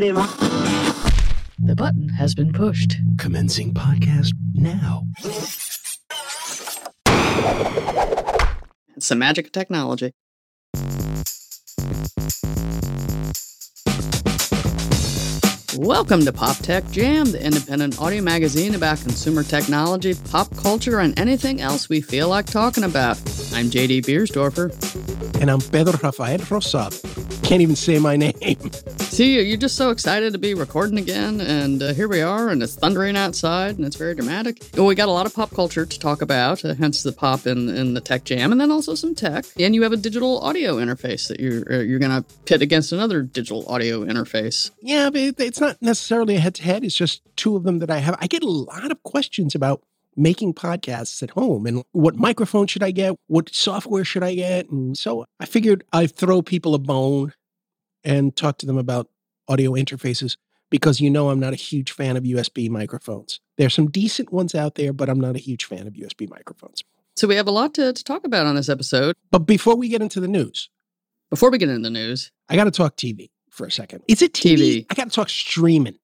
negative. The button has been pushed. Commencing podcast now. It's the magic of technology. Welcome to Pop Tech Jam, the independent audio magazine about consumer technology, pop culture, and anything else we feel like talking about. I'm JD Biersdorfer. And I'm Pedro Rafael Rosado. Can't even say my name. See, you're just so excited to be recording again, and uh, here we are, and it's thundering outside, and it's very dramatic. Well, we got a lot of pop culture to talk about, uh, hence the pop in, in the tech jam, and then also some tech. And you have a digital audio interface that you're uh, you're going to pit against another digital audio interface. Yeah, but it- it's not necessarily a head to head. It's just two of them that I have. I get a lot of questions about making podcasts at home and what microphone should I get? What software should I get? And so I figured I'd throw people a bone and talk to them about audio interfaces because you know I'm not a huge fan of USB microphones. There's some decent ones out there, but I'm not a huge fan of USB microphones. So we have a lot to, to talk about on this episode. But before we get into the news, Before we get into the news, I got to talk TV for a second. Is it TV? TV. I got to talk streaming.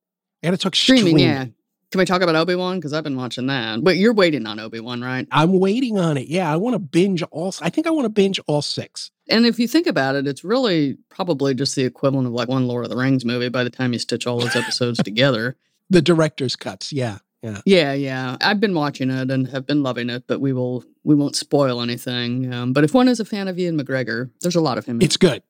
I got to talk streaming, streaming. yeah. Can we talk about Obi Wan? Because I've been watching that. But you're waiting on Obi Wan, right? I'm waiting on it. Yeah, I want to binge all. I think I want to binge all six. And if you think about it, it's really probably just the equivalent of like one Lord of the Rings movie by the time you stitch all those episodes together. The director's cuts. Yeah, yeah. Yeah, yeah. I've been watching it and have been loving it, but we will we won't spoil anything. Um, but if one is a fan of Ewan McGregor, there's a lot of him. in It's good.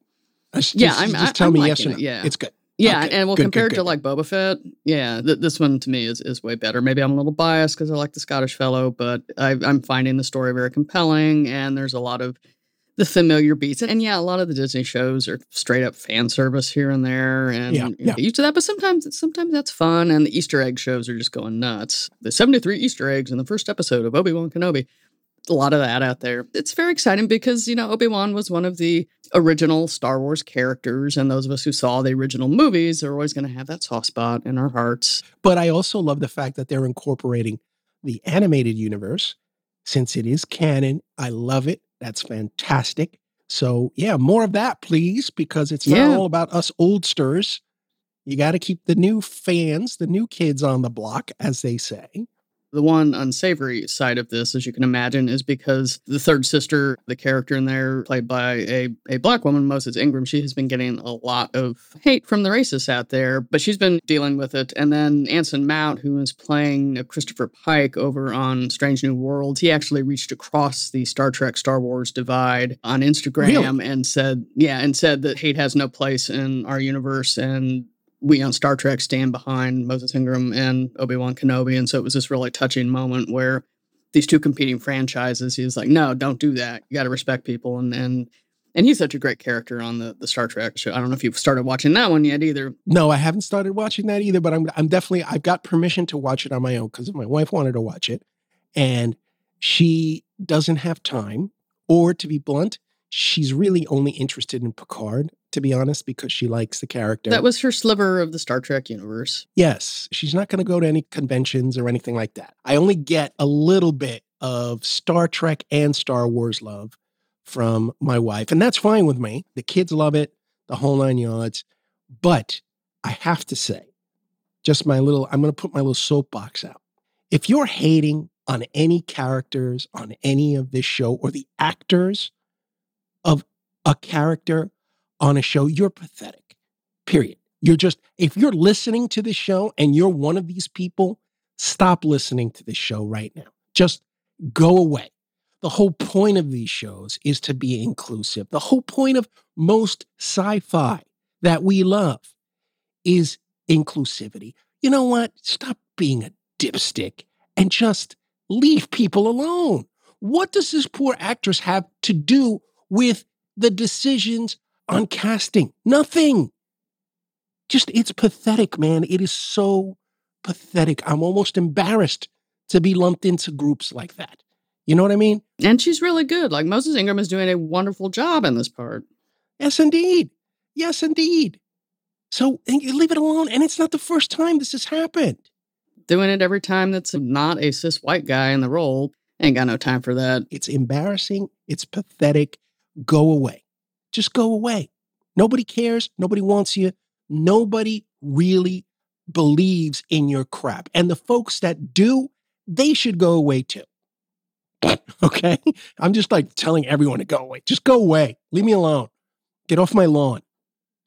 Just, Yeah, just, I'm- just tell I'm me yes or no. it, yeah. it's good. Yeah, Okay, and well, good, good, compared good. to like Boba Fett, yeah, th- this one to me is, is way better. Maybe I'm a little biased because I like the Scottish fellow, but I, I'm finding the story very compelling, and there's a lot of the familiar beats. And yeah, a lot of the Disney shows are straight up fan service here and there, and Yeah, yeah. get used to that. But sometimes, sometimes that's fun, and the Easter egg shows are just going nuts. The 73 Easter eggs in the first episode of Obi Wan Kenobi. A lot of that out there. It's very exciting because, you know, Obi Wan was one of the original Star Wars characters, and those of us who saw the original movies are always going to have that soft spot in our hearts. But I also love the fact that they're incorporating the animated universe since it is canon. I love it. That's fantastic. So yeah, more of that, please, because it's not Yeah. all about us oldsters. You got to keep the new fans, the new kids on the block, as they say. The one unsavory side of this, as you can imagine, is because the third sister, the character in there, played by a, a black woman, Moses Ingram, she has been getting a lot of hate from the racists out there, but she's been dealing with it. And then Anson Mount, who is playing uh, Christopher Pike over on Strange New Worlds, he actually reached across the Star Trek Star Wars divide on Instagram and said, yeah, and said that hate has no place in our universe and we on Star Trek stand behind Moses Ingram and Obi Wan Kenobi, and so it was this really touching moment where these two competing franchises. He was like, "No, don't do that. You got to respect people." And and and he's such a great character on the the Star Trek show. I don't know if you've started watching that one yet either. No, I haven't started watching that either, but I'm I'm definitely I've got permission to watch it on my own because my wife wanted to watch it, and she doesn't have time. Or to be blunt, she's really only interested in Picard, to be honest, because she likes the character. That was her sliver of the Star Trek universe. yes, she's not going to go to any conventions or anything like that. I only get a little bit of Star Trek and Star Wars love from my wife, and that's fine with me. The kids love it, the whole nine yards. But I have to say, just my little, I'm going to put my little soapbox out. If you're hating on any characters on any of this show or the actors of a character on a show, you're pathetic. Period. You're just, if you're listening to this show and you're one of these people, stop listening to this show right now. Just go away. The whole point of these shows is to be inclusive. The whole point of most sci fi that we love is inclusivity. You know what? Stop being a dipstick and just leave people alone. What does this poor actress have to do with the decisions on casting? Nothing. Just, it's pathetic, man. It is so pathetic. I'm almost embarrassed to be lumped into groups like that. You know what I mean? And she's really good. Like Moses Ingram is doing a wonderful job in this part. Yes, indeed. Yes, indeed. So leave it alone. And it's not the first time this has happened. Doing it every time that's not a cis white guy in the role. Ain't got no time for that. It's embarrassing. It's pathetic. Go away. Just go away. Nobody cares. Nobody wants you. Nobody really believes in your crap. And the folks that do, they should go away too. okay? I'm just like telling everyone to go away. Just go away. Leave me alone. Get off my lawn.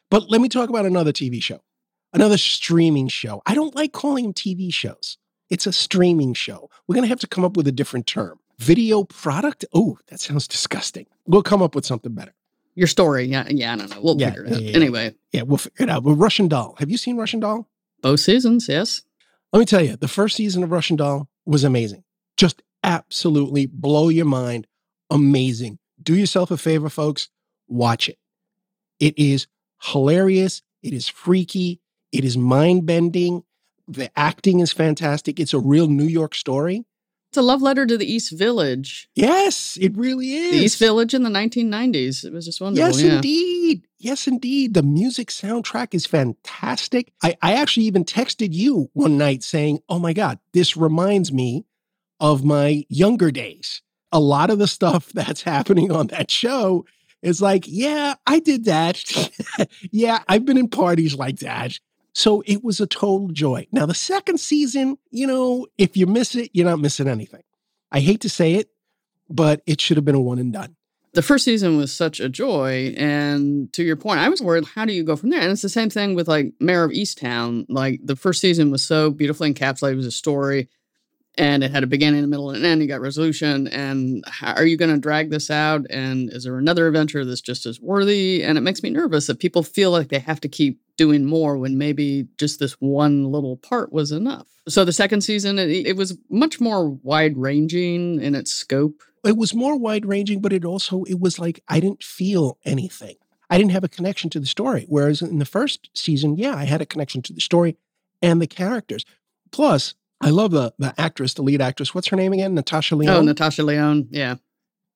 But let me talk about another TV show, another streaming show. I don't like calling them TV shows. It's a streaming show. We're going to have to come up with a different term. Video product? Oh, that sounds disgusting. We'll come up with something better. Your story. Yeah, yeah, I don't know. We'll Yeah, figure it out. yeah, yeah. Anyway, Yeah, we'll figure it out. But Russian Doll. Have you seen Russian Doll? both seasons, yes. Let me tell you, the first season of Russian Doll was amazing. Just absolutely blow your mind. Amazing. Do yourself a favor, folks. Watch it. It is hilarious. It is freaky. It is mind bending. The acting is fantastic. It's a real New York story. It's a love letter to the East Village. Yes, it really is. The East Village in the 1990s. It was just wonderful. Yes, yeah. indeed. Yes, indeed. The music soundtrack is fantastic. I, I actually even texted you one night saying, Oh my God, this reminds me of my younger days. A lot of the stuff that's happening on that show is like, Yeah, I did that. yeah, I've been in parties like that. So it was a total joy. Now, the second season, you know, if you miss it, you're not missing anything. I hate to say it, but it should have been a one and done. the first season was such a joy and to your point i was worried how do you go from there and it's the same thing with like mare of easttown like the first season was so beautifully encapsulated it was a story and it had a beginning a middle and an end you got resolution and how, are you going to drag this out and is there another adventure that's just as worthy and it makes me nervous that people feel like they have to keep doing more when maybe just this one little part was enough so the second season it, it was much more wide ranging in its scope it was more wide ranging, but it also it was like I didn't feel anything. I didn't have a connection to the story. Whereas in the first season, yeah, I had a connection to the story and the characters. Plus, I love the the actress, the lead actress. What's her name again? Natasha Lyonne. oh natasha lyonne yeah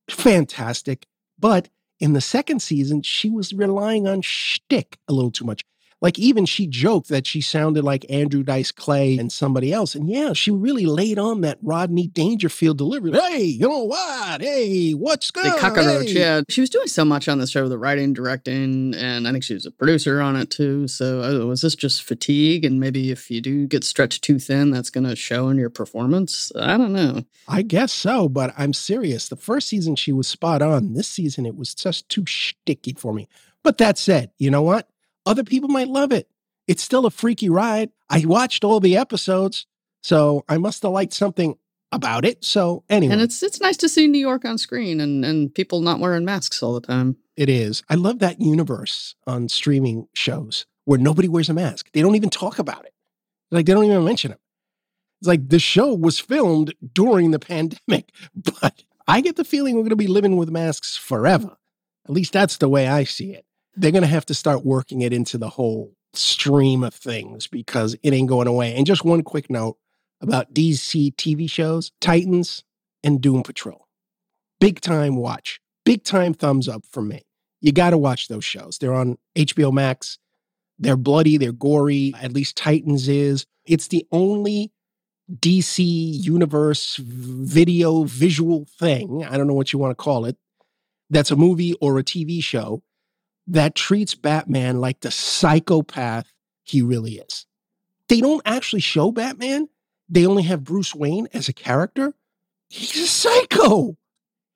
Fantastic. But in the second season, she was relying on shtick a little too much. Like even she joked that she sounded like Andrew Dice Clay and somebody else. And yeah, she really laid on that Rodney Dangerfield delivery. Hey, you know what? Hey, what's the good? cockroach Hey. yeah she was doing so much on the show the writing directing and i think she was a producer on it too so uh, was this just fatigue and maybe if you do get stretched too thin that's going to show in your performance i don't know I guess so, but I'm serious. The first season she was spot on. This season it was just too sticky for me. But that said, you know what? Other people might love it. It's still a freaky ride. I watched all the episodes, so I must have liked something about it. So anyway, and it's it's nice to see new york on screen and and people not wearing masks all the time it is. I love that universe on streaming shows where nobody wears a mask. They don't even talk about it. Like they don't even mention it. It's like the show was filmed during the pandemic, but I get the feeling we're going to be living with masks forever. At least that's the way I see it. They're going to have to start working it into the whole stream of things because it ain't going away. And just one quick note about DC TV shows Titans and Doom Patrol. Big time watch, big time thumbs up from me. You got to watch those shows. They're on HBO Max. They're bloody, they're gory. At least Titans is. It's the only DC universe video visual thing, I don't know what you want to call it, that's a movie or a TV show that treats Batman like the psychopath he really is. They don't actually show Batman, they only have Bruce Wayne as a character. He's a psycho.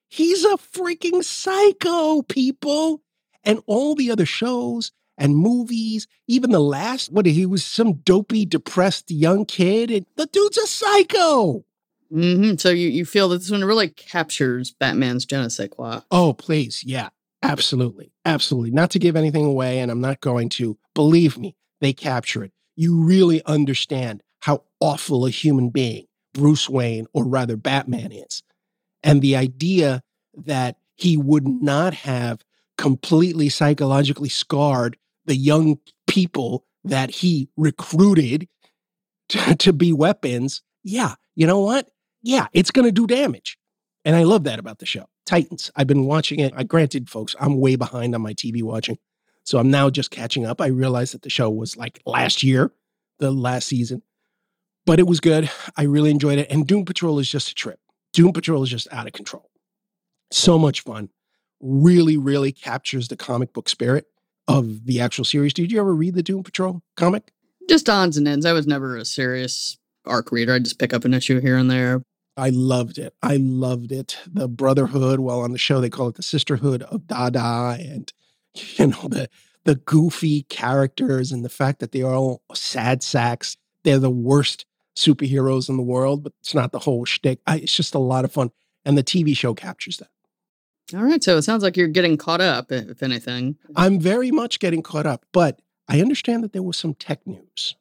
He's a freaking psycho, people. And all the other shows and movies, even the last, what he was some dopey, depressed young kid. And the dude's a psycho. hmm so you, you feel that this one really captures batman's je ne sais quoi Oh, please. Yeah, absolutely. Absolutely. Not to give anything away, and I'm not going to. Believe me, they capture it. You really understand how awful a human being Bruce Wayne, or rather Batman, is. And the idea that he would not have completely psychologically scarred the young people that he recruited to, to be weapons. Yeah, you know what? Yeah, it's going to do damage. And I love that about the show. Titans. I've been watching it. I granted, folks, I'm way behind on my TV watching. So I'm now just catching up. I realized that the show was like last year, the last season. But it was good. I really enjoyed it. And Doom Patrol is just a trip. Doom Patrol is just out of control. So much fun. Really, really captures the comic book spirit of the actual series. Did you ever read the Doom Patrol comic? Just odds and ends. I was never a serious arc reader. I just pick up an issue here and there. I loved it. I loved it. The brotherhood, well, on the show they call it the sisterhood of Dada, and you know the the goofy characters and the fact that they are all sad sacks. They're the worst superheroes in the world, but it's not the whole shtick. I, it's just a lot of fun, and the TV show captures that. All right, so it sounds like you're getting caught up, if anything. I'm very much getting caught up, but I understand that there was some tech news.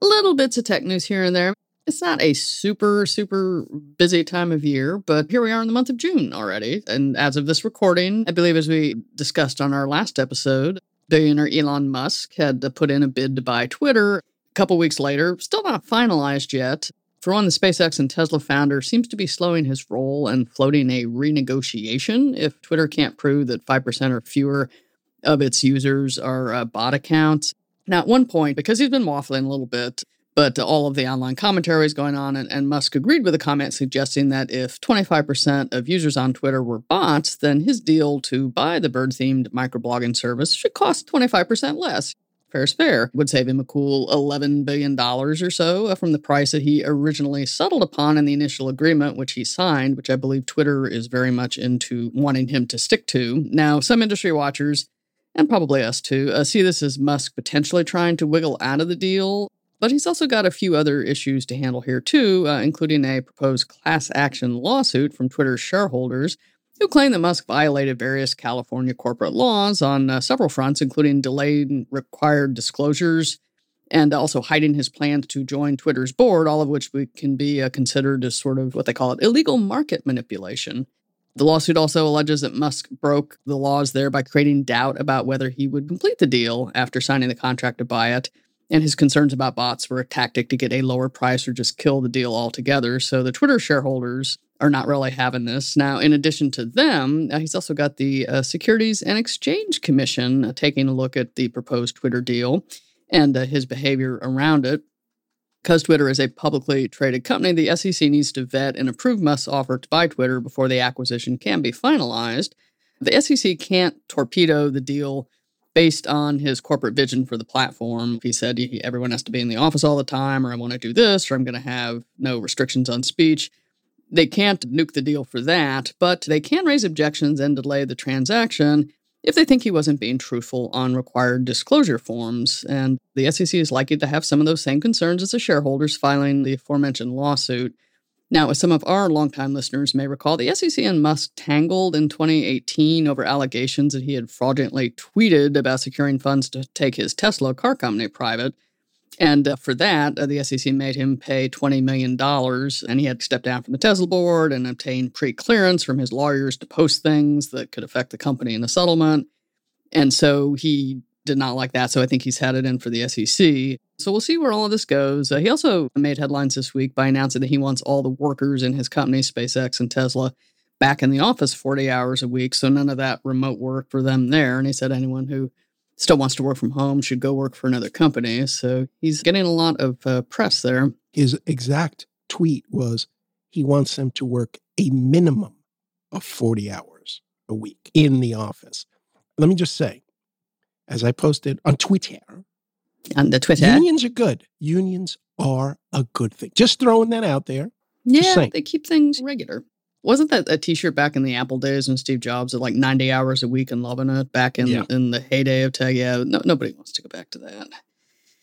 Little bits of tech news here and there. It's not a super, super busy time of year, but here we are in the month of June already. And as of this recording, I believe as we discussed on our last episode, billionaire Elon Musk had to put in a bid to buy Twitter. A couple weeks later, still not finalized yet. For one, the SpaceX and Tesla founder seems to be slowing his roll and floating a renegotiation if Twitter can't prove that 5% or fewer of its users are uh, bot accounts. Now, at one point, because he's been waffling a little bit, but all of the online commentary is going on, and, and Musk agreed with a comment suggesting that if 25% of users on Twitter were bots, then his deal to buy the bird themed microblogging service should cost 25% less. Fair's fair. Would save him a cool $11 billion or so uh, from the price that he originally settled upon in the initial agreement, which he signed, which I believe Twitter is very much into wanting him to stick to. Now, some industry watchers, and probably us too, uh, see this as Musk potentially trying to wiggle out of the deal but he's also got a few other issues to handle here, too, uh, including a proposed class action lawsuit from Twitter's shareholders who claim that Musk violated various California corporate laws on uh, several fronts, including delayed required disclosures and also hiding his plans to join Twitter's board, all of which can be uh, considered as sort of what they call it illegal market manipulation. The lawsuit also alleges that Musk broke the laws there by creating doubt about whether he would complete the deal after signing the contract to buy it and his concerns about bots were a tactic to get a lower price or just kill the deal altogether. So the Twitter shareholders are not really having this. Now, in addition to them, uh, he's also got the uh, Securities and Exchange Commission uh, taking a look at the proposed Twitter deal and uh, his behavior around it. Because Twitter is a publicly traded company, the SEC needs to vet and approve Musk's offer to buy Twitter before the acquisition can be finalized. The SEC can't torpedo the deal based on his corporate vision for the platform. He said everyone has to be in the office all the time, or I want to do this, or I'm going to have no restrictions on speech. They can't nuke the deal for that, but they can raise objections and delay the transaction if they think he wasn't being truthful on required disclosure forms. And the SEC is likely to have some of those same concerns as the shareholders filing the aforementioned lawsuit. Now, as some of our longtime listeners may recall, the SEC and Musk tangled in 2018 over allegations that he had fraudulently tweeted about securing funds to take his Tesla car company private. And uh, for that, uh, the SEC made him pay $20 million, and he had to step down from the Tesla board and obtain pre clearance from his lawyers to post things that could affect the company in the settlement. And so he did not like that. So I think he's had it in for the SEC. So we'll see where all of this goes. Uh, he also made headlines this week by announcing that he wants all the workers in his company, SpaceX and Tesla, back in the office 40 hours a week. So none of that remote work for them there. And he said anyone who still wants to work from home should go work for another company. So he's getting a lot of uh, press there. His exact tweet was he wants them to work a minimum of 40 hours a week in the office. Let me just say, as I posted on Twitter. On the Twitter. Unions are good. Unions are a good thing. Just throwing that out there. Yeah, they keep things regular. Wasn't that a T-shirt back in the Apple days when Steve Jobs at like ninety hours a week and loving it back in yeah. in the heyday of tech? Yeah, no, nobody wants to go back to that.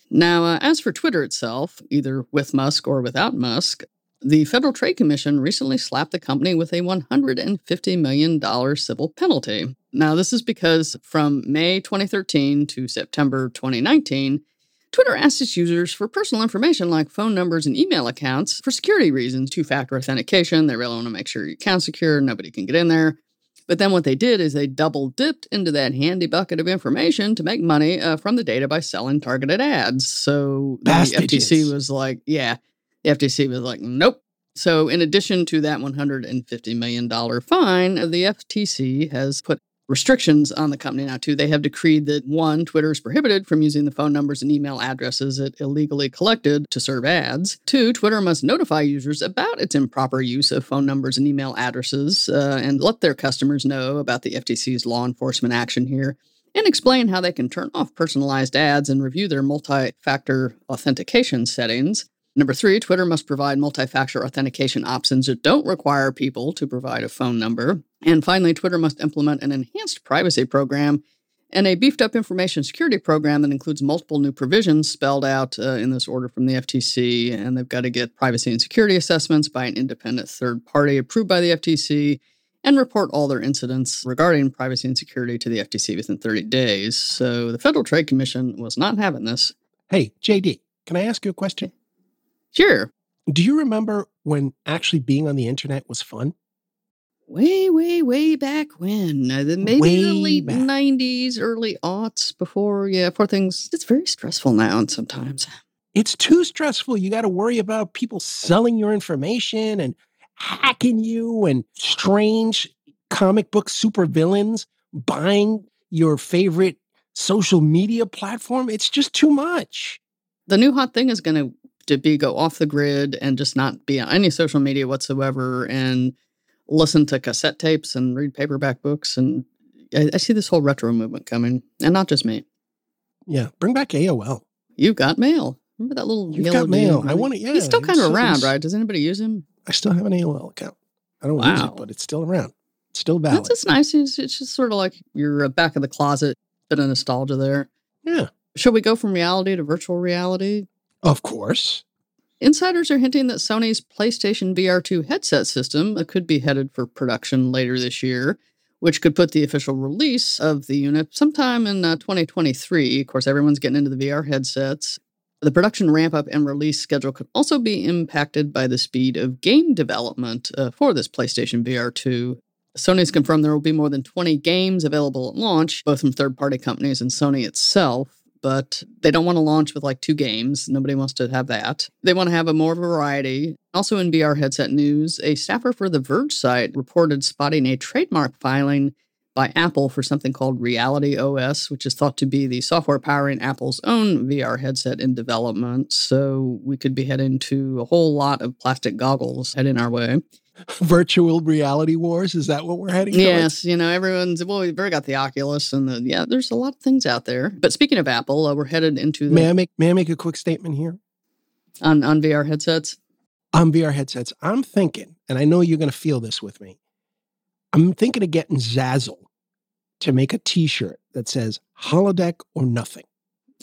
Now, uh, as for Twitter itself, either with Musk or without Musk, the Federal Trade Commission recently slapped the company with a $150 million civil penalty. Now, this is because from May 2013 to September 2019, Twitter asked its users for personal information like phone numbers and email accounts for security reasons, two factor authentication. They really want to make sure your account's secure, nobody can get in there. But then what they did is they double dipped into that handy bucket of information to make money uh, from the data by selling targeted ads. So the FTC was like, yeah, the FTC was like, nope. So, in addition to that $150 million fine, the FTC has put restrictions on the company now, too. They have decreed that one, Twitter is prohibited from using the phone numbers and email addresses it illegally collected to serve ads. Two, Twitter must notify users about its improper use of phone numbers and email addresses uh, and let their customers know about the FTC's law enforcement action here. and explain how they can turn off personalized ads and review their multi factor authentication settings. Number three, Twitter must provide multi factor authentication options that don't require people to provide a phone number. And finally, Twitter must implement an enhanced privacy program and a beefed up information security program that includes multiple new provisions spelled out uh, in this order from the FTC. And they've got to get privacy and security assessments by an independent third party approved by the FTC and report all their incidents regarding privacy and security to the FTC within 30 days. So the Federal Trade Commission was not having this. Hey, JD, can I ask you a question? Sure. Do you remember when actually being on the internet was fun? way, way, way back when, uh, the maybe Way the late back. '90s, early aughts. Before, yeah, before things. It's very stressful now, and sometimes. It's too stressful. You got to worry about people selling your information and hacking you and strange comic book supervillains buying your favorite social media platform. It's just too much. The new hot thing is going to to be go off the grid and just not be on any social media whatsoever, and listen to cassette tapes and read paperback books. And I, I see this whole retro movement coming, and not just me. Yeah, bring back AOL. You've got mail. Remember that little You've yellow got mail. dude? I want it. Yeah, He's still kind of around, right? Does anybody use him? I still have an AOL account. I don't use it, but it's still around. It's still valid. That's just nice. It's, it's just sort of like your uh, back of the closet, bit of nostalgia there. Yeah, Should we go from reality to virtual reality? Of course. Insiders are hinting that Sony's PlayStation VR2 headset system could be headed for production later this year, which could put the official release of the unit sometime in uh, 2023. Of course, everyone's getting into the VR headsets. The production ramp up and release schedule could also be impacted by the speed of game development uh, for this PlayStation VR2. Sony's confirmed there will be more than 20 games available at launch, both from third party companies and Sony itself but they don't want to launch with like two games. Nobody wants to have that. They want to have a more variety. Also, in VR headset news, a staffer for the Verge site reported spotting a trademark filing by Apple for something called Reality OS, which is thought to be the software powering Apple's own VR headset in development. So we could be heading to a whole lot of plastic goggles heading our way. Virtual reality wars. Is that what we're heading towards? Yes, you know, everyone's, well, we've already got the Oculus and the, yeah, there's a lot of things out there. But speaking of Apple, uh, we're headed into the, May I make may I make a quick statement here? on, on VR headsets. On VR headsets, I'm thinking, and I know you're going to feel this with me. I'm thinking of getting Zazzle to make a T-shirt that says "Holodeck or Nothing."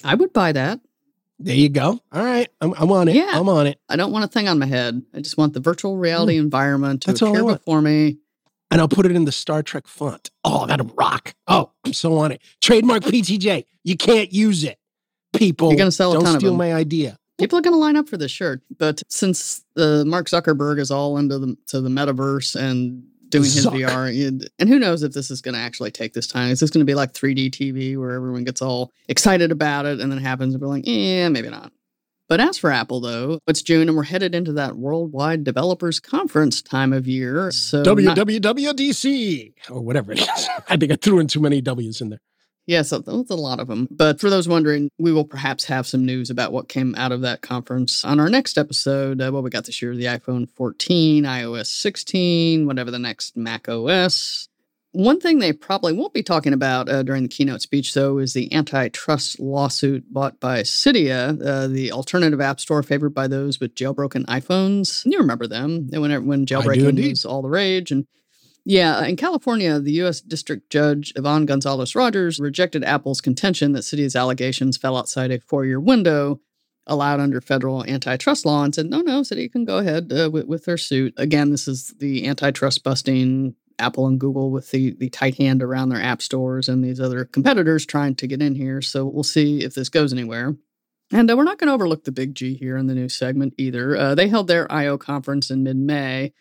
I would buy that. There you go. All right, I'm, I'm on it. Yeah. I'm on it, I don't want a thing on my head. I just want the virtual reality environment to Mm. That's appear before me. and I'll put it in the Star Trek font. Oh, that'll rock. Oh, I'm so on it. Trademark PTJ. You can't use it. People, You're gonna sell a don't ton of steal them. my idea. People are going to line up for this shirt, but since uh, Mark Zuckerberg is all into the to the metaverse and doing his Zuck. VR, and who knows if this is going to actually take this time? Is this going to be like 3D TV where everyone gets all excited about it and then it happens and we're like, yeah, maybe not. But as for Apple, though, it's June and we're headed into that worldwide developers conference time of year. So not- WWWDC or whatever it is. I think I threw in too many W's in there. Yes, yeah, so that's a lot of them. But for those wondering, we will perhaps have some news about what came out of that conference on our next episode. Uh, what we got this year the iPhone 14, iOS 16, whatever the next Mac OS. One thing they probably won't be talking about uh, during the keynote speech, though, is the antitrust lawsuit bought by Cydia, uh, the alternative app store favored by those with jailbroken iPhones. And you remember them when, when jailbreaking was all the rage. And yeah, in California, the U.S. District Judge Yvonne Gonzalez Rogers rejected Apple's contention that Cydia's allegations fell outside a four year window allowed under federal antitrust law and said, no, no, City can go ahead uh, with, with their suit. Again, this is the antitrust busting Apple and Google with the, the tight hand around their app stores and these other competitors trying to get in here. So we'll see if this goes anywhere. And uh, we're not going to overlook the big G here in the new segment either. Uh, they held their I.O. conference in mid May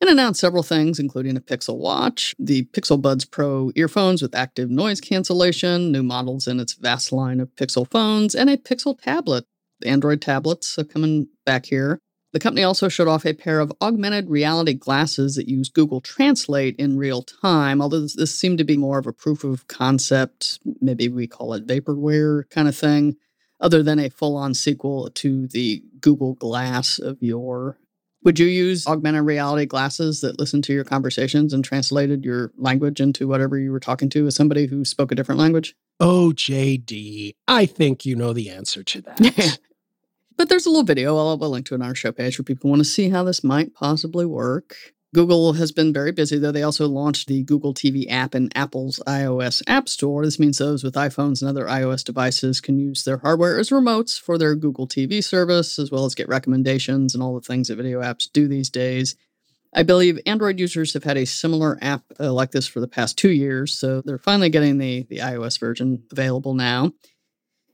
and announced several things, including a Pixel Watch, the Pixel Buds Pro earphones with active noise cancellation, new models in its vast line of Pixel phones, and a Pixel tablet. The Android tablets are coming back here. The company also showed off a pair of augmented reality glasses that use Google Translate in real time, although this, this seemed to be more of a proof of concept, maybe we call it vaporware kind of thing, other than a full on sequel to the Google Glass of yore. Would you use augmented reality glasses that listened to your conversations and translated your language into whatever you were talking to as somebody who spoke a different language? Oh, JD, I think you know the answer to that. but there's a little video. I'll, I'll link to it on our show page for people who want to see how this might possibly work. Google has been very busy, though. They also launched the Google TV app in Apple's iOS App Store. This means those with iPhones and other iOS devices can use their hardware as remotes for their Google TV service, as well as get recommendations and all the things that video apps do these days. I believe Android users have had a similar app uh, like this for the past two years, so they're finally getting the, the iOS version available now.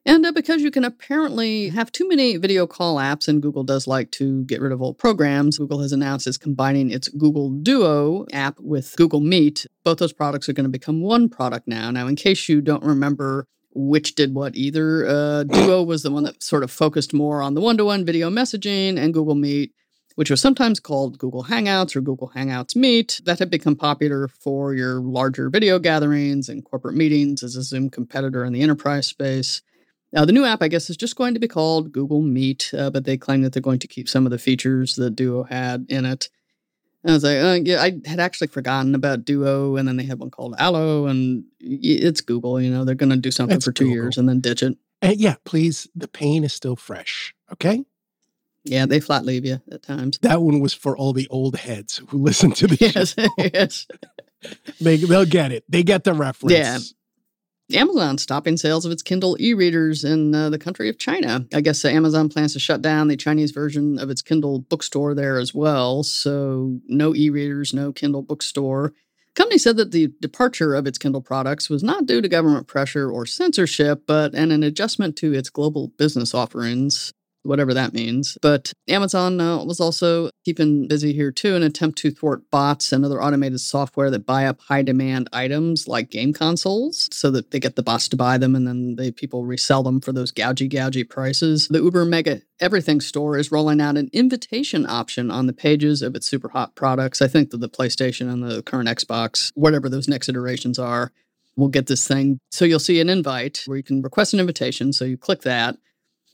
And uh, because you can apparently have too many video call apps, and Google does like to get rid of old programs, Google has announced it's combining its Google Duo app with Google Meet. Both those products are going to become one product now. Now, in case you don't remember which did what either, uh, Duo was the one that sort of focused more on the one to one video messaging, and Google Meet which was sometimes called Google Hangouts or Google Hangouts Meet, that had become popular for your larger video gatherings and corporate meetings as a Zoom competitor in the enterprise space. Now, the new app, I guess, is just going to be called Google Meet, uh, but they claim that they're going to keep some of the features that Duo had in it. And I was like, uh, yeah, I had actually forgotten about Duo, and then they had one called Allo, and it's Google. You know, they're going to do something for two Google. years and then ditch it. And yeah, please, the pain is still fresh. Okay. Yeah, they flat leave you at times. That one was for all the old heads who listen to the yes, show. yes. they they'll get it. They get the reference. Yeah. Amazon stopping sales of its Kindle e readers in uh, the country of China. I guess uh, Amazon plans to shut down the Chinese version of its Kindle bookstore there as well. So, no e readers, no Kindle bookstore. company said that the departure of its Kindle products was not due to government pressure or censorship, but an, an adjustment to its global business offerings whatever that means. But Amazon uh, was also keeping busy here too, an attempt to thwart bots and other automated software that buy up high demand items like game consoles so that they get the bots to buy them and then they people resell them for those gougy gougy prices. The Uber Mega Everything store is rolling out an invitation option on the pages of its super hot products. I think that the PlayStation and the current Xbox, whatever those next iterations are, will get this thing. So you'll see an invite where you can request an invitation. So you click that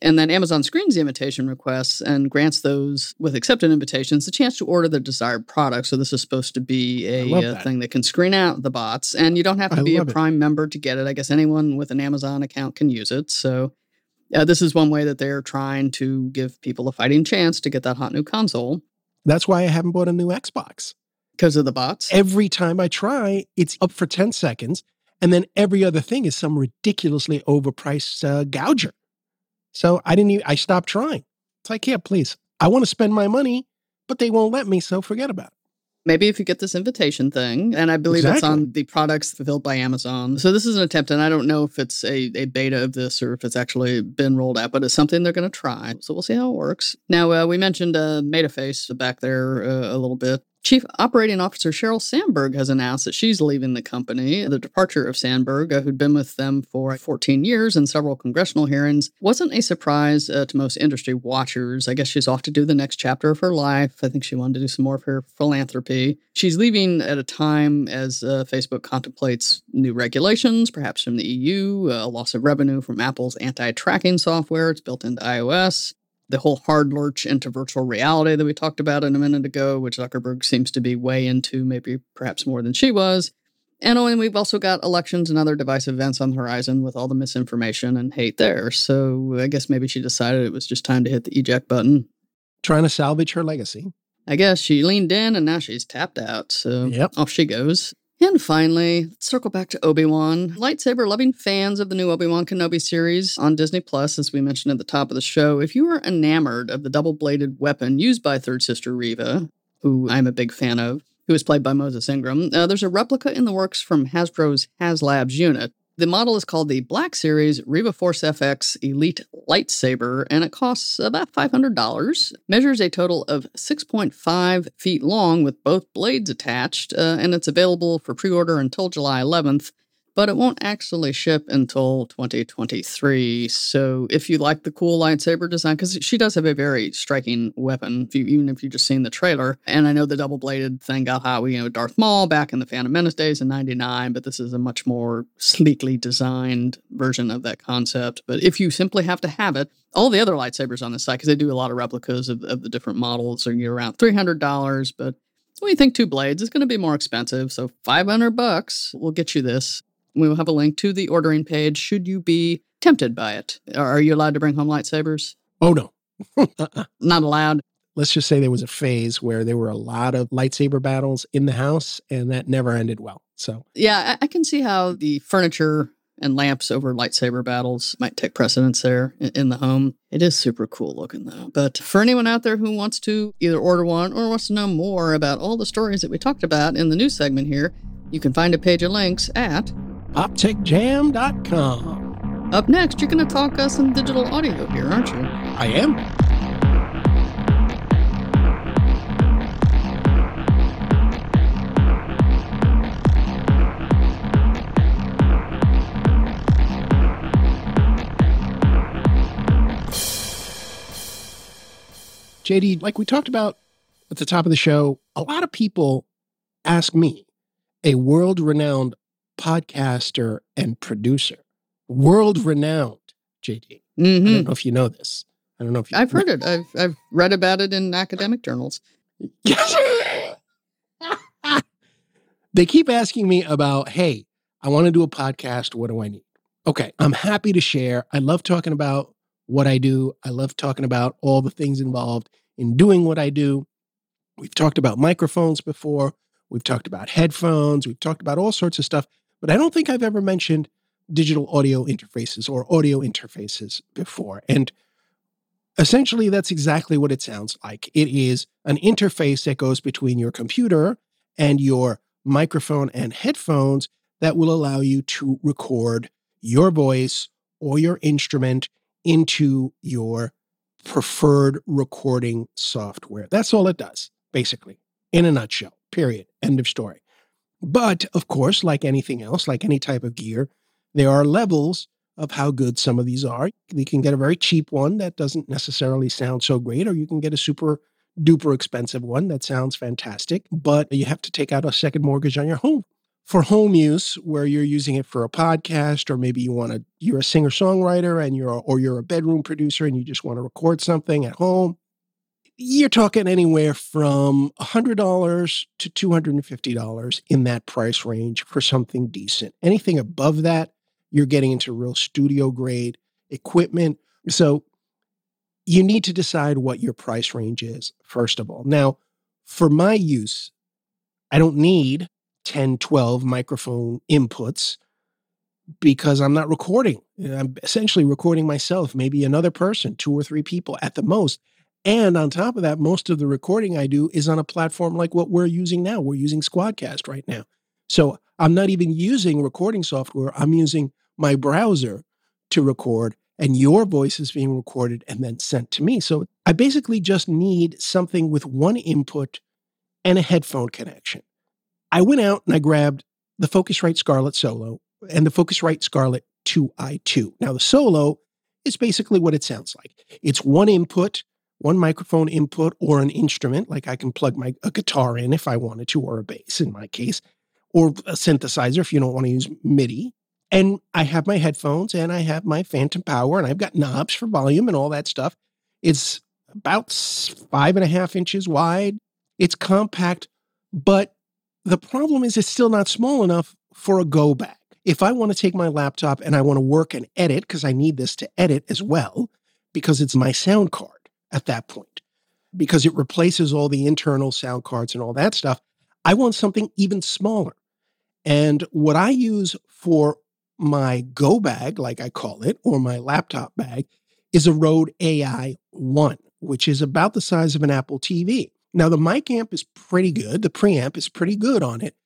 and then Amazon screens the invitation requests and grants those with accepted invitations the chance to order the desired product. So this is supposed to be a, uh, that. thing that can screen out the bots, and you don't have to I be a Prime it. member to get it. I guess anyone with an Amazon account can use it. So uh, this is one way that they're trying to give people a fighting chance to get that hot new console. That's why I haven't bought a new Xbox because of the bots. Every time I try, it's up for ten seconds, and then every other thing is some ridiculously overpriced uh, gouger. So I didn't even, I stopped trying. It's like, yeah, please. I want to spend my money, but they won't let me. So forget about it. Maybe if you get this invitation thing, and I believe exactly. it's on the products fulfilled by Amazon. So this is an attempt, and I don't know if it's a, a beta of this or if it's actually been rolled out, but it's something they're going to try. So we'll see how it works. Now, uh, we mentioned uh, MetaFace back there uh, a little bit. Chief Operating Officer Sheryl Sandberg has announced that she's leaving the company. The departure of Sandberg, uh, who'd been with them for 14 years and several congressional hearings, wasn't a surprise uh, to most industry watchers. I guess she's off to do the next chapter of her life. I think she wanted to do some more of her philanthropy. She's leaving at a time as uh, Facebook contemplates new regulations, perhaps from the EU, a loss of revenue from Apple's anti tracking software. It's built into iOS the whole hard lurch into virtual reality that we talked about in a minute ago, which Zuckerberg seems to be way into, maybe perhaps more than she was. And oh, and we've also got elections and other device events on the horizon with all the misinformation and hate there. So I guess maybe she decided it was just time to hit the eject button. Trying to salvage her legacy. I guess she leaned in and now she's tapped out. So yep. off she goes. And finally, let's circle back to Obi Wan. Lightsaber loving fans of the new Obi Wan Kenobi series on Disney Plus, as we mentioned at the top of the show, if you are enamored of the double bladed weapon used by Third Sister Reva, who I'm a big fan of, who is played by Moses Ingram, uh, there's a replica in the works from Hasbro's HasLabs unit. The model is called the Black Series Reva Force FX Elite Lightsaber, and it costs about $500. Measures a total of 6.5 feet long with both blades attached, uh, and it's available for pre order until July 11th. But it won't actually ship until 2023. So if you like the cool lightsaber design, because she does have a very striking weapon, if you, even if you've just seen the trailer, and I know the double bladed thing got hot, you know, Darth Maul back in the Phantom Menace days in 99, but this is a much more sleekly designed version of that concept. But if you simply have to have it, all the other lightsabers on the site, because they do a lot of replicas of, of the different models, are you around $300, but when you think two blades, it's going to be more expensive. So 500 bucks will get you this. We will have a link to the ordering page should you be tempted by it. Are you allowed to bring home lightsabers? Oh, no. uh-uh. Not allowed. Let's just say there was a phase where there were a lot of lightsaber battles in the house, and that never ended well. So, yeah, I, I can see how the furniture and lamps over lightsaber battles might take precedence there in the home. It is super cool looking though. But for anyone out there who wants to either order one or wants to know more about all the stories that we talked about in the news segment here, you can find a page of links at poptechjam.com. Up next, you're going to talk us some digital audio here, aren't you? I am. JD, like we talked about at the top of the show, a lot of people ask me, a world renowned podcaster and producer. World renowned, JD. Mm-hmm. I don't mm-hmm. know if you know this. I don't know if you I've heard it. I've I've read about it in academic journals. they keep asking me about, hey, I want to do a podcast. What do I need? Okay, I'm happy to share. I love talking about what I do. I love talking about all the things involved in doing what I do. We've talked about microphones before. We've talked about headphones. We've talked about all sorts of stuff. But I don't think I've ever mentioned digital audio interfaces or audio interfaces before. And essentially, that's exactly what it sounds like. It is an interface that goes between your computer and your microphone and headphones that will allow you to record your voice or your instrument into your preferred recording software. That's all it does, basically, in a nutshell, period. End of story. But of course, like anything else, like any type of gear, there are levels of how good some of these are. You can get a very cheap one that doesn't necessarily sound so great, or you can get a super duper expensive one that sounds fantastic, but you have to take out a second mortgage on your home. For home use, where you're using it for a podcast, or maybe you want to, you're a singer songwriter and you're, or you're a bedroom producer and you just want to record something at home, you're talking anywhere from $100 to $250 in that price range for something decent. Anything above that, you're getting into real studio grade equipment. So you need to decide what your price range is, first of all. Now, for my use, I don't need 10, 12 microphone inputs because I'm not recording. I'm essentially recording myself, maybe another person, two or three people at the most. And on top of that, most of the recording I do is on a platform like what we're using now. We're using Squadcast right now. So I'm not even using recording software. I'm using my browser to record, and your voice is being recorded and then sent to me. So I basically just need something with one input and a headphone connection. I went out and I grabbed the Focusrite Scarlett Solo and the Focusrite Scarlett 2i2. Now, the Solo is basically what it sounds like it's one input one microphone input or an instrument, like I can plug my a guitar in if I wanted to, or a bass in my case, or a synthesizer if you don't want to use MIDI. And I have my headphones and I have my phantom power and I've got knobs for volume and all that stuff. It's about five and a half inches wide. It's compact, but the problem is it's still not small enough for a go bag. If I want to take my laptop and I want to work and edit, because I need this to edit as well, because it's my sound card at that point because it replaces all the internal sound cards and all that stuff. I want something even smaller. And what I use for my go bag, like I call it, or my laptop bag, is a Rode AI 1, which is about the size of an Apple TV. Now, the mic amp is pretty good, the preamp is pretty good on it,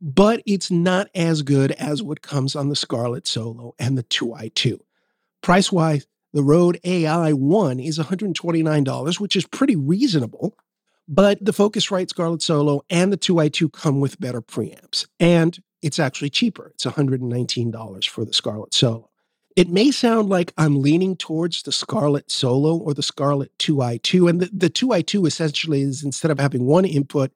but it's not as good as what comes on the Scarlett Solo and the 2i2. Price wise, the Rode AI 1 is $129, which is pretty reasonable. But the Focusrite Scarlett Solo and the 2i2 come with better preamps. And it's actually cheaper. It's $119 for the Scarlett Solo. It may sound like I'm leaning towards the Scarlett Solo or the Scarlett 2i2. And the, the 2i2 essentially is instead of having one input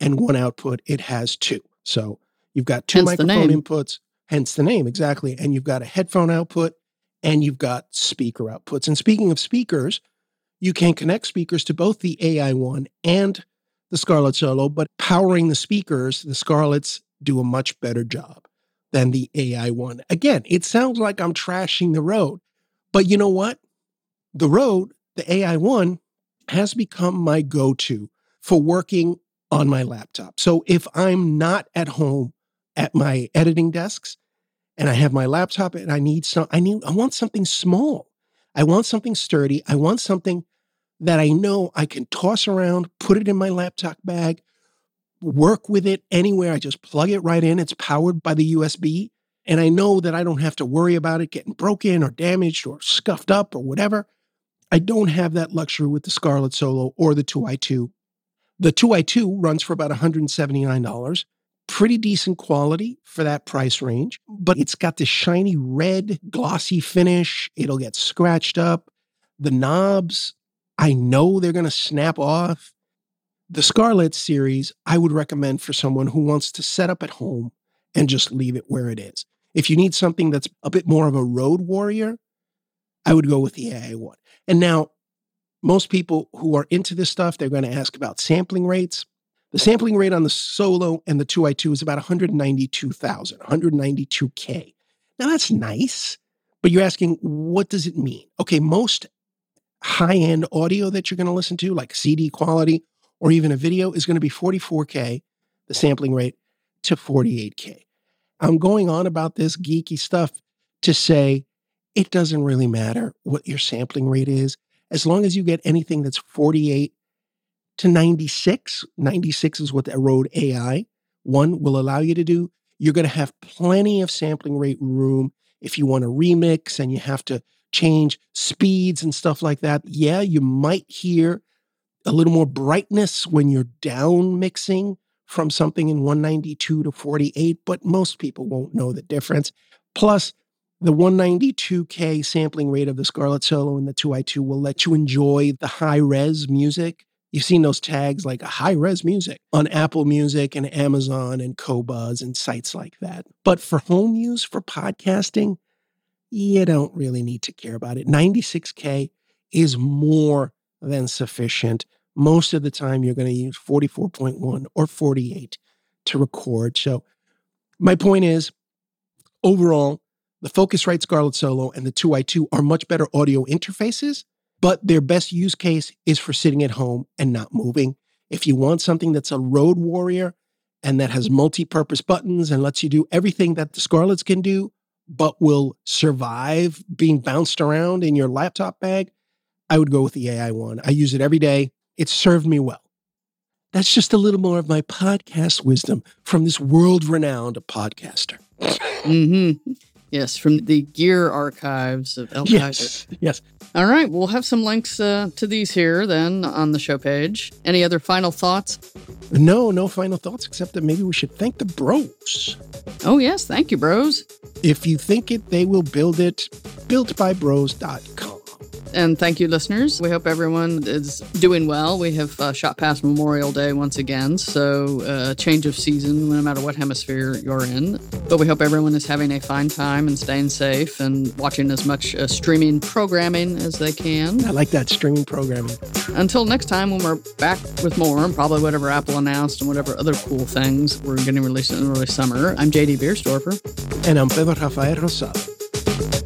and one output, it has two. So you've got two Hence microphone inputs, hence the name, exactly. And you've got a headphone output and you've got speaker outputs. And speaking of speakers, you can connect speakers to both the AI1 and the Scarlett Solo, but powering the speakers, the Scarletts do a much better job than the AI1. Again, it sounds like I'm trashing the Rode, but you know what? The Rode, the AI1, has become my go to for working on my laptop. So if I'm not at home at my editing desks and I have my laptop and I need some, I need, I want something small. I want something sturdy. I want something that I know I can toss around, put it in my laptop bag, work with it anywhere. I just plug it right in. It's powered by the USB. And I know that I don't have to worry about it getting broken or damaged or scuffed up or whatever. I don't have that luxury with the Scarlett Solo or the 2i2. The 2i2 runs for about $179. Pretty decent quality for that price range, but it's got this shiny red, glossy finish. It'll get scratched up. The knobs, I know they're going to snap off. The Scarlett series, I would recommend for someone who wants to set up at home and just leave it where it is. If you need something that's a bit more of a road warrior, I would go with the AI1. And now, most people who are into this stuff, they're going to ask about sampling rates. The sampling rate on the Solo and the 2i2 is about 192,000, 192K. Now, that's nice, but you're asking, what does it mean? Okay, most high end audio that you're going to listen to, like CD quality or even a video, is going to be 44K, the sampling rate, to 48K. I'm going on about this geeky stuff to say it doesn't really matter what your sampling rate is. As long as you get anything that's 48 to 96, 96 is what the Rode AI one will allow you to do. You're going to have plenty of sampling rate room if you want to remix and you have to change speeds and stuff like that. Yeah, you might hear a little more brightness when you're down mixing from something in 192 to 48, but most people won't know the difference. Plus, the 192K sampling rate of the Scarlett Solo and the 2i2 will let you enjoy the high res music. You've seen those tags like high res music on Apple Music and Amazon and Qobuz and sites like that. But for home use, for podcasting, you don't really need to care about it. 96K is more than sufficient. Most of the time, you're going to use 44.1 or 48 to record. So, my point is overall, the Focusrite Scarlett Solo and the 2i2 are much better audio interfaces, but their best use case is for sitting at home and not moving. If you want something that's a road warrior and that has multi purpose buttons and lets you do everything that the Scarlets can do, but will survive being bounced around in your laptop bag, I would go with the AI one. I use it every day. It's served me well. That's just a little more of my podcast wisdom from this world renowned podcaster. Mm-hmm. Yes, from the gear archives of El Yes. Yes. All right, we'll have some links uh, to these here then on the show page. Any other final thoughts? No, no final thoughts except that maybe we should thank the bros. Oh, yes, thank you, bros. If you think it, they will build it. Builtbybros.com. And thank you, listeners. We hope everyone is doing well. We have uh, shot past Memorial Day once again, so uh, change of season no matter what hemisphere you're in. But we hope everyone is having a fine time and staying safe and watching as much uh, streaming programming as they can. I like that streaming programming. Until next time, when we're back with more, and probably whatever Apple announced and whatever other cool things we're getting released in early summer, I'm JD Biersdorfer. And I'm Pedro Rafael Rosado.